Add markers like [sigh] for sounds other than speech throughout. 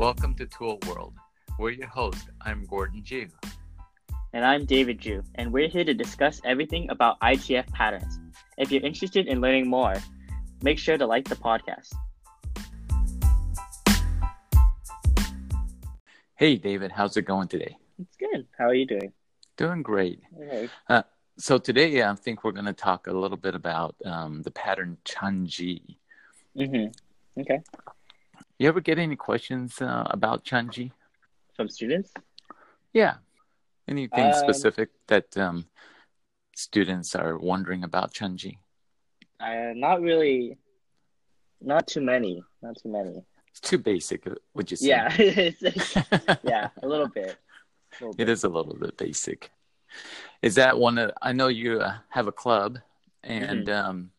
Welcome to Tool World. We're your host. I'm Gordon Ju. And I'm David Ju, and we're here to discuss everything about ITF patterns. If you're interested in learning more, make sure to like the podcast. Hey, David, how's it going today? It's good. How are you doing? Doing great. Okay. Uh, so today, I think we're going to talk a little bit about um, the pattern Chunji. Mm-hmm. Okay. You ever get any questions uh, about Chunji From students? Yeah. Anything Um, specific that um, students are wondering about Chunji? Uh, not really. Not too many. Not too many. It's too basic, uh, would you say? Yeah. [laughs] [laughs] Yeah, a little bit. A little It bit. is a little bit basic. Is that one? Of, I know you uh, have a club, and Mm-hmm. um,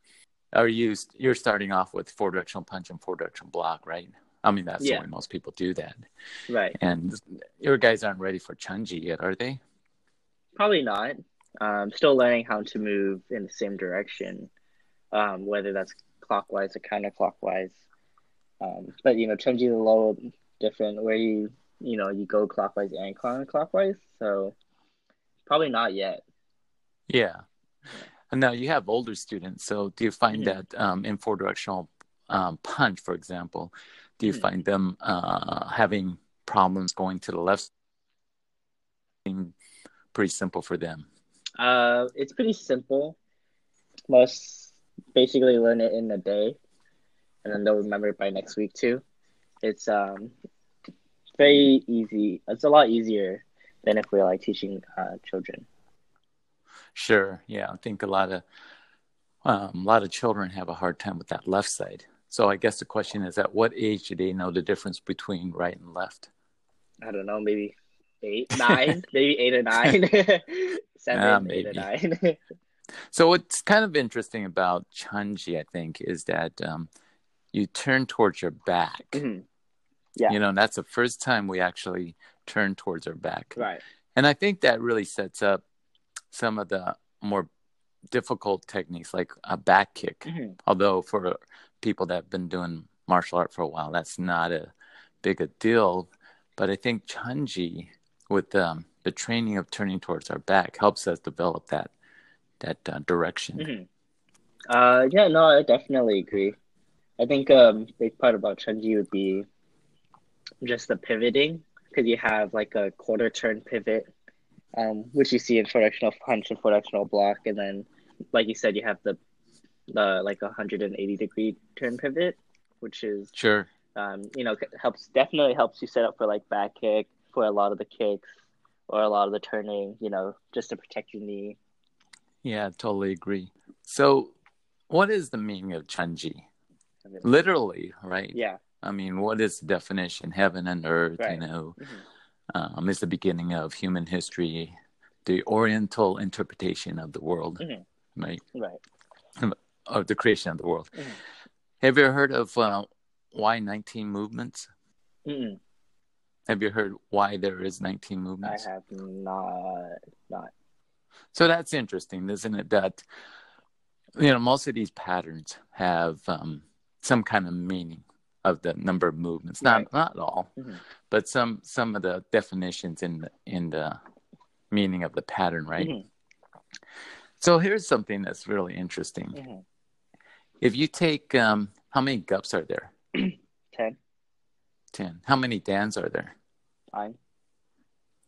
are you you're starting off with four directional punch and four directional block, right? I mean, that's Yeah. the way most people do that. Right. And your guys aren't ready for Chunji yet, are they? Probably not. Um, still learning how to move in the same direction, um, whether that's clockwise or counterclockwise. Um, but you know, Chunji is a little different, where you you know you go clockwise and counterclockwise. So probably not yet. Yeah. And now you have older students, so do you find Mhm. that um, in four directional um, punch, for example, do you Mhm. find them uh, having problems going to the left? Pretty simple for them. Uh, it's pretty simple. Most basically learn it in a day, and then they'll remember it by next week too. It's um very easy. It's a lot easier than if we're like teaching uh, children. Sure. Yeah, I think a lot of um, a lot of children have a hard time with that left side. So I guess the question is, at what age do they know the difference between right and left? I don't know, maybe eight, nine, [laughs] maybe eight or nine, [laughs] seven, Ah, eight or nine. [laughs] So what's kind of interesting about Chunji, I think, is that um, you turn towards your back. Mhm. Yeah. You know, and that's the first time we actually turn towards our back. Right. And I think that really sets up some of the more difficult techniques, like a back kick. Mhm. although for people that have been doing martial art for a while that's not a big a deal but i think chunji with um, the training of turning towards our back helps us develop that that uh, direction Mhm. Uh, yeah, no, I definitely agree. I think um, big part about Chunji would be just the pivoting, because you have like a quarter turn pivot, um, which you see in directional punch and directional block, and then, like you said, you have the the like a 180 degree turn pivot, which is sure um, you know helps definitely helps you set up for like back kick for a lot of the kicks or a lot of the turning, you know, just to protect your knee. yeah totally agree so what is the meaning of chunji literally right Yeah. i mean what is the definition heaven and earth Right. you know Mhm. um, is the beginning of human history the oriental interpretation of the world Mhm. right Right. Of the creation of the world. Mhm. Have you heard of uh, why 19 movements? Mm-mm. Have you heard why there is 19 movements? I have not not. So that's interesting, isn't it? That you know most of these patterns have um, some kind of meaning of the number of movements. Not Right. not all, Mhm. but some some of the definitions in the in the meaning of the pattern, right? Mhm. So here's something that's really interesting. Mhm. If you take um, how many gups are there? [clears throat] Ten. Ten. How many dans are there? nine,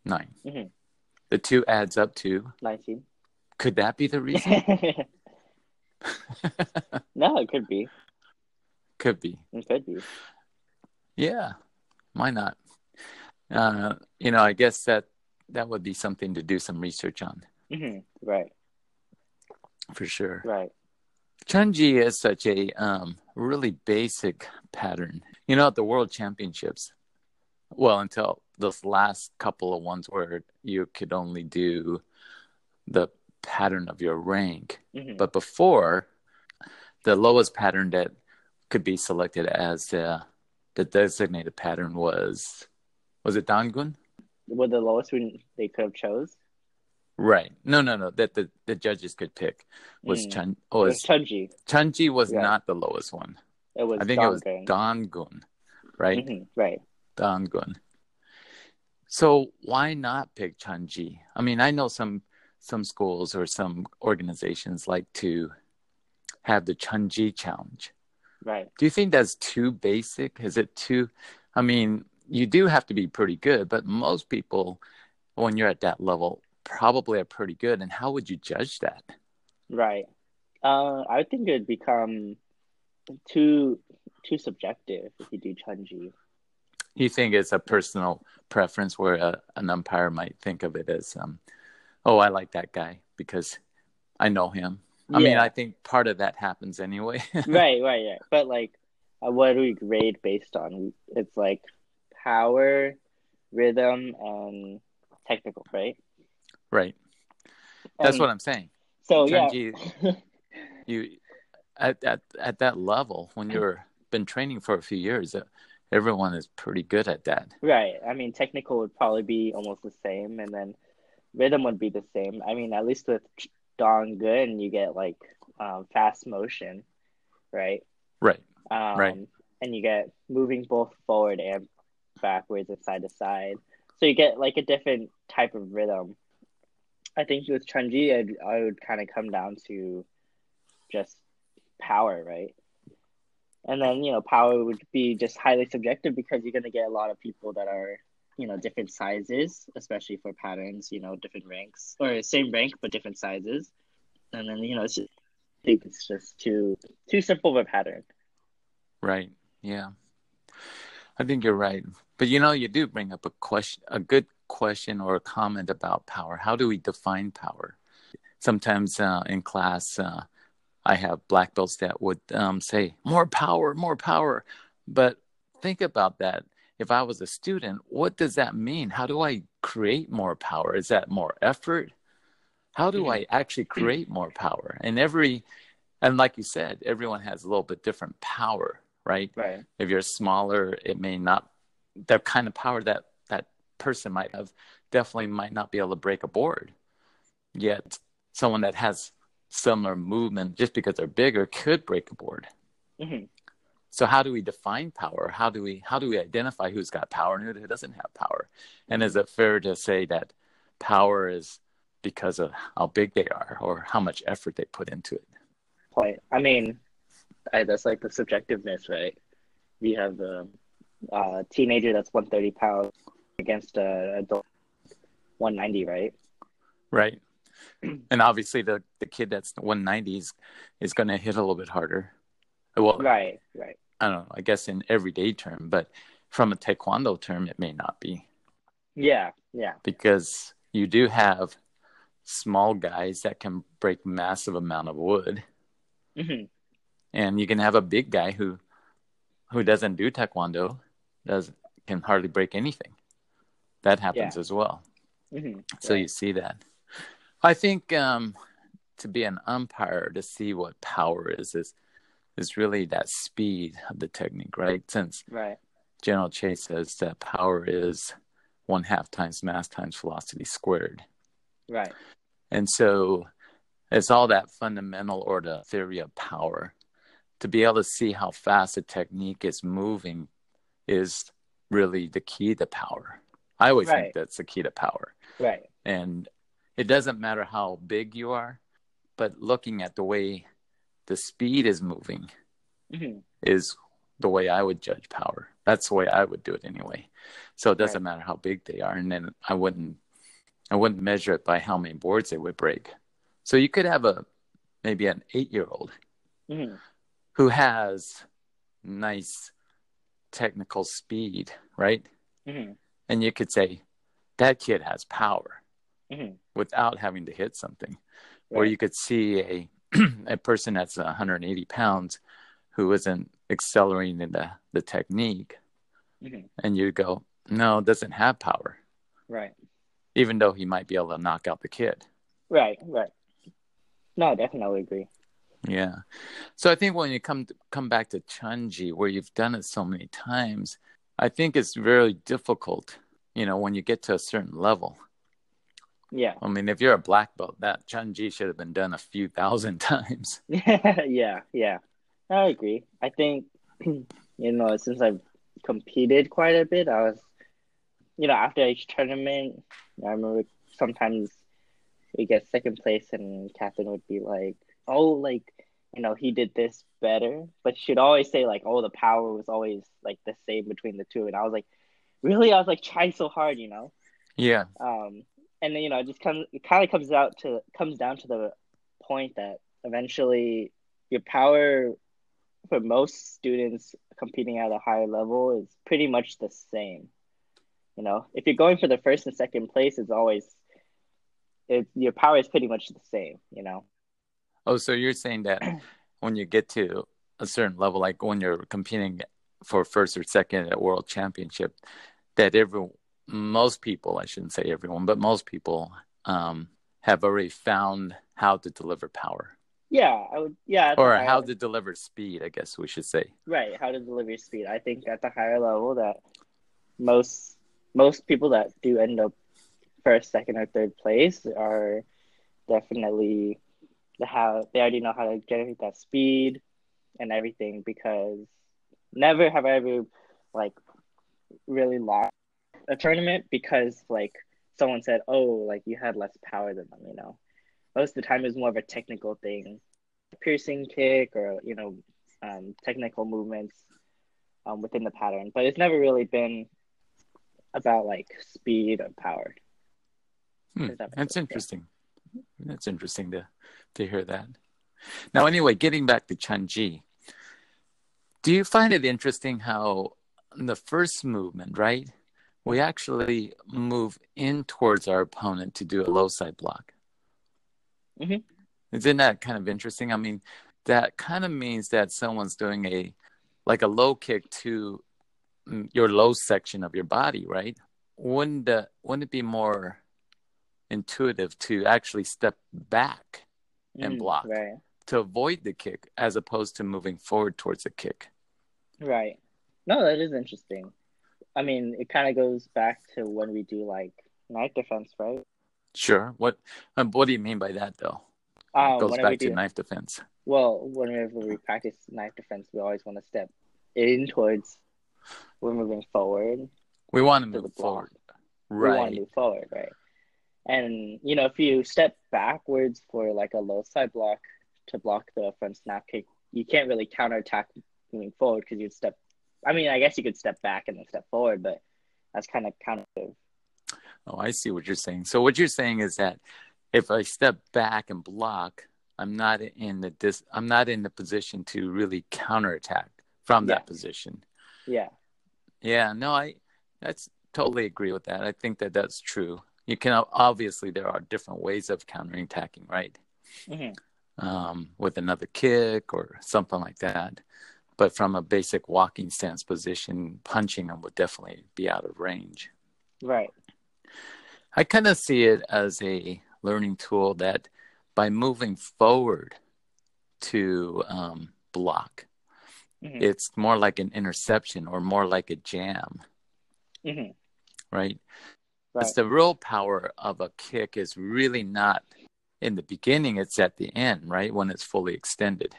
Nine. Mhm. The two adds up to. nineteen. Could that be the reason? [laughs] [laughs] no, it could be. Could be. It could be. Yeah. Why not? Uh, you know, I guess that that would be something to do some research on hmm Right. for sure. Right. Chunji is such a um, really basic pattern. You know, at the World Championships, well, until those last couple of ones where you could only do the pattern of your rank. hmm But before, the lowest pattern that could be selected as the, the designated pattern was was it Dangun? What the lowest one they could have chose? Right. No, no, no. That the, the judges could pick was Mm. Chun. It was Chunji. Chunji was Yeah. not the lowest one. It was I think it was Donggun. Dangun, right? Mhm, Right. Dangun. So why not pick Chunji? I mean, I know some some schools or some organizations like to have the Chunji challenge. Right. Do you think that's too basic? Is it too I mean, you do have to be pretty good, but most people when you're at that level probably are pretty good and how would you judge that? Right. Uh, I think it'd become too too subjective if you do Chunji. You think it's a personal preference where a, an umpire might think of it as, um, oh, I like that guy because I know him. I mean, I think part of that happens anyway. [laughs] right, right, yeah. But like, uh, what do we grade based on? It's like power, rhythm, and technical, right? Right. That's And what I'm saying. So yeah, [laughs] You at at at that level when you're been training for a few years, everyone is pretty good at that. right. I mean, technical would probably be almost the same, and then rhythm would be the same. I mean, at least with Dong Gun, you get like um, fast motion, right? Right. Um, Right. And you get moving both forward and backwards and side to side. So you get like a different type of rhythm. I think with Chunji, I'd, I would kind of come down to just power, right? And then, you know, power would be just highly subjective because you're going to get a lot of people that are, you know, different sizes, especially for patterns, you know, different ranks or same rank, but different sizes. And then, you know, it's just, I think it's just too, too simple of a pattern. Right. Yeah. I think you're right. But you know, you do bring up a question, a good question or a comment about power. How do we define power? Sometimes uh, in class, uh, I have black belts that would um, say, more power, more power. But think about that. If I was a student, what does that mean? How do I create more power? Is that more effort? How do I actually create more power? And every, and like you said, everyone has a little bit different power, right? Right. if you're smaller it may not the kind of power that that person might have definitely might not be able to break a board. Yet someone that has similar movement just because they're bigger could break a board. Hmm so how do we define power? How do we how do we identify who's got power and who doesn't have power? And is it fair to say that power is because of how big they are or how much effort they put into it? Point. I mean, I, that's like the subjectiveness, right? We have the uh, teenager that's 130 pounds against a adult 190, right? right [clears throat] and obviously the the kid that's 190 is, is going to hit a little bit harder well Right, right. I don't know, I guess in everyday term, but from a taekwondo term, it may not be Yeah, yeah, because you do have small guys that can break massive amount of wood, hmm and you can have a big guy who who doesn't do taekwondo, does can hardly break anything. That happens as well. hmm So you see that. I think um, to be an umpire to see what power is is is really that speed of the technique, right? Since right, General Choi says that power is one half times mass times velocity squared. right, And so it's all that fundamental or the theory of power. To be able to see how fast a technique is moving is really the key to power. I always Right. think that's the key to power. right, And it doesn't matter how big you are, but looking at the way the speed is moving hmm is the way I would judge power. That's the way I would do it anyway. So it doesn't matter how big they are, and then I wouldn't, I wouldn't measure it by how many boards they would break. So you could have a maybe an eight-year-old hmm who has nice technical speed, right? hmm And you could say that kid has power hmm without having to hit something. Or you could see a [clears throat] a person that's 180 pounds who isn't accelerating the, the technique, hmm and you go, no, doesn't have power, right, even though he might be able to knock out the kid. right, right. No, I definitely agree. Yeah. So I think when you come come back to Chunji, where you've done it so many times, I think it's very difficult. You know, when you get to a certain level. Yeah, I mean, if you're a black belt, that Chunji should have been done a few thousand [laughs] times. [laughs] yeah, yeah. I agree. I think [clears throat] you know since I've competed quite a bit. I was, you know, after each tournament, I remember sometimes we get second place, and Catherine would be like, "Oh, like." You know, he did this better, but she'd always say like, "Oh, the power was always like the same between the two. and I was like, "Really?" I was like trying so hard, you know. Yeah. Um, and then you know, it just comes, it kind of comes out to comes down to the point that eventually your power for most students competing at a higher level is pretty much the same. You know, if you're going for the first and second place, it's always it, your power is pretty much the same. You know. Oh, so you're saying that [clears throat] when you get to a certain level, like when you're competing for first or second at world championship, that every most people, I shouldn't say everyone, but most people um, have already found how to deliver power. Yeah, I would. Yeah, or how to deliver speed, I guess we should say. Right, how to deliver speed. I think at the higher level that most most people that do end up first, second, or third place are definitely the how they already know how to generate that speed and everything because never have I ever like really lost a tournament because like someone said, "Oh, like you had less power than them," you know most of the time it's more of a technical thing, piercing kick or you know um, technical movements um, within the pattern. But it's never really been about like speed or power. Hmm. That That's interesting. That's interesting to to hear that. Now, anyway, getting back to Chunji, do you find it interesting how the first movement, right? We actually move in towards our opponent to do a low side block. Mm-hmm. Isn't that kind of interesting? I mean, that kind of means that someone's doing a like a low kick to your low section of your body, right? Wouldn't the, wouldn't it be more intuitive to actually step back and Mm, block Right. to avoid the kick as opposed to moving forward towards the kick? Right. No, that is interesting. I mean, it kind of goes back to when we do like knife defense, right? Sure. What um, what do you mean by that though? Um, It goes back to do, knife defense. well, whenever we practice knife defense, we always want to step in towards. We're moving forward. We want to To move forward. We want Right. to move forward, right? And you know, if you step backwards for like a low side block to block the front snap kick, you can't really counterattack moving forward because you'd step. I mean, I guess you could step back and then step forward, but that's kind of counter. Oh, I see what you're saying. So what you're saying is that if I step back and block, I'm not in the dis- I'm not in the position to really counterattack from that position. Yeah. Yeah, no, I that's totally agree with that. I think that that's true. You can obviously there are different ways of counterattacking, right? hmm Um, with another kick or something like that. But from a basic walking stance position, punching them would definitely be out of range. Right. I kind of see it as a learning tool that by moving forward to um, block, hmm it's more like an interception or more like a jam, hmm right? Right. Because the real power of a kick is really not in the beginning, it's at the end, right? When it's fully extended.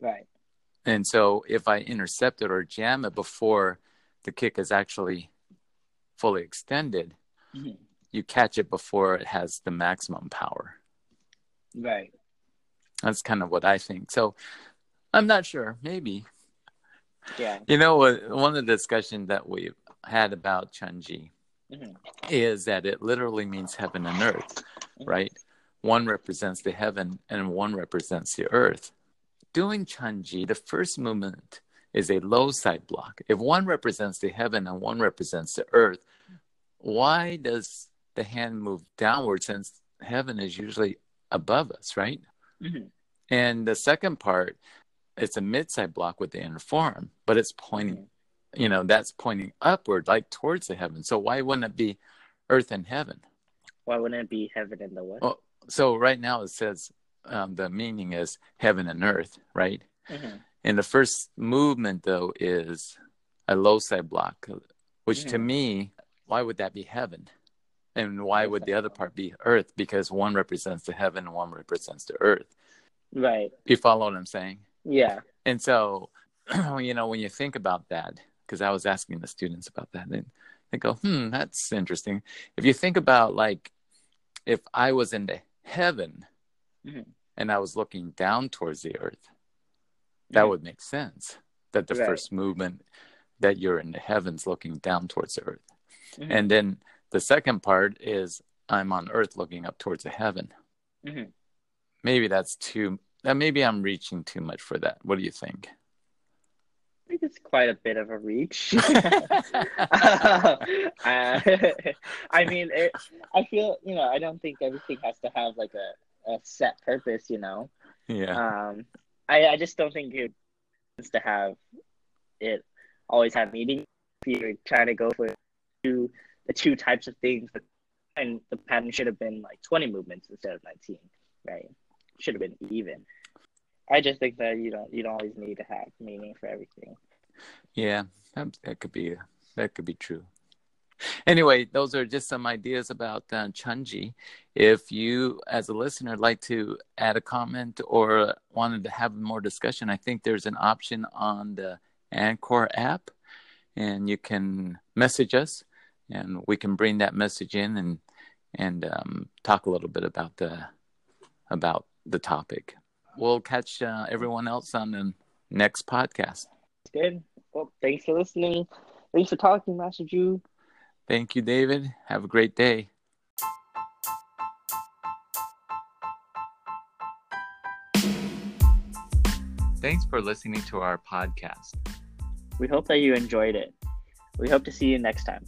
Right. And so if I intercept it or jam it before the kick is actually fully extended, hmm you catch it before it has the maximum power. Right. That's kind of what I think. So I'm not sure. Maybe. Yeah. You know, one of the discussions that we've had about Chunji hmm is that it literally means heaven and earth, right? One represents the heaven and one represents the earth. Doing Chunji, the first movement is a low side block. If one represents the heaven and one represents the earth, why does the hand move downward since heaven is usually above us, right? hmm And the second part, it's a mid-side block with the inner forearm, but it's pointing, you know, that's pointing upward, like towards the heaven. So why wouldn't it be earth and heaven? Why wouldn't it be heaven and the what? Oh, so right now it says um, the meaning is heaven and earth, right? hmm And the first movement though is a low side block, which to Mhm. me, why would that be heaven? And why would the other part be earth? Because one represents the heaven and one represents the earth. Right. You follow what I'm saying? Yeah. And so, [clears throat] you know, when you think about that, because I was asking the students about that, and they go, "Hmm, that's interesting." If you think about like, if I was in the heaven Mhm. And I was looking down towards the earth, that would make sense. That the Right. first movement that you're in the heavens looking down towards the earth, Mhm. and then the second part is I'm on earth looking up towards the heaven. Mhm. Maybe that's too. Uh, maybe I'm reaching too much for that. What do you think? I think it's quite a bit of a reach. [laughs] [laughs] uh, [laughs] I mean, it, I feel you know I don't think everything has to have like a, a set purpose. You know, yeah. um, I I just don't think it needs to have it always have meaning. If you're trying to go for two the two types of things, and the pattern should have been like 20 movements instead of 19, right? Should have been even. I just think that you don't you don't always need to have meaning for everything. Yeah, that, that could be that could be true. Anyway, those are just some ideas about uh, Chunji. If you, as a listener, like to add a comment or wanted to have more discussion, I think there's an option on the Anchor app, and you can message us, and we can bring that message in and and um, talk a little bit about the about the topic. We'll catch uh, everyone else on the next podcast. Good. Well, thanks for listening. Thanks for talking, Master Ju. Thank you, David. Have a great day. Thanks for listening to our podcast. We hope that you enjoyed it. We hope to see you next time.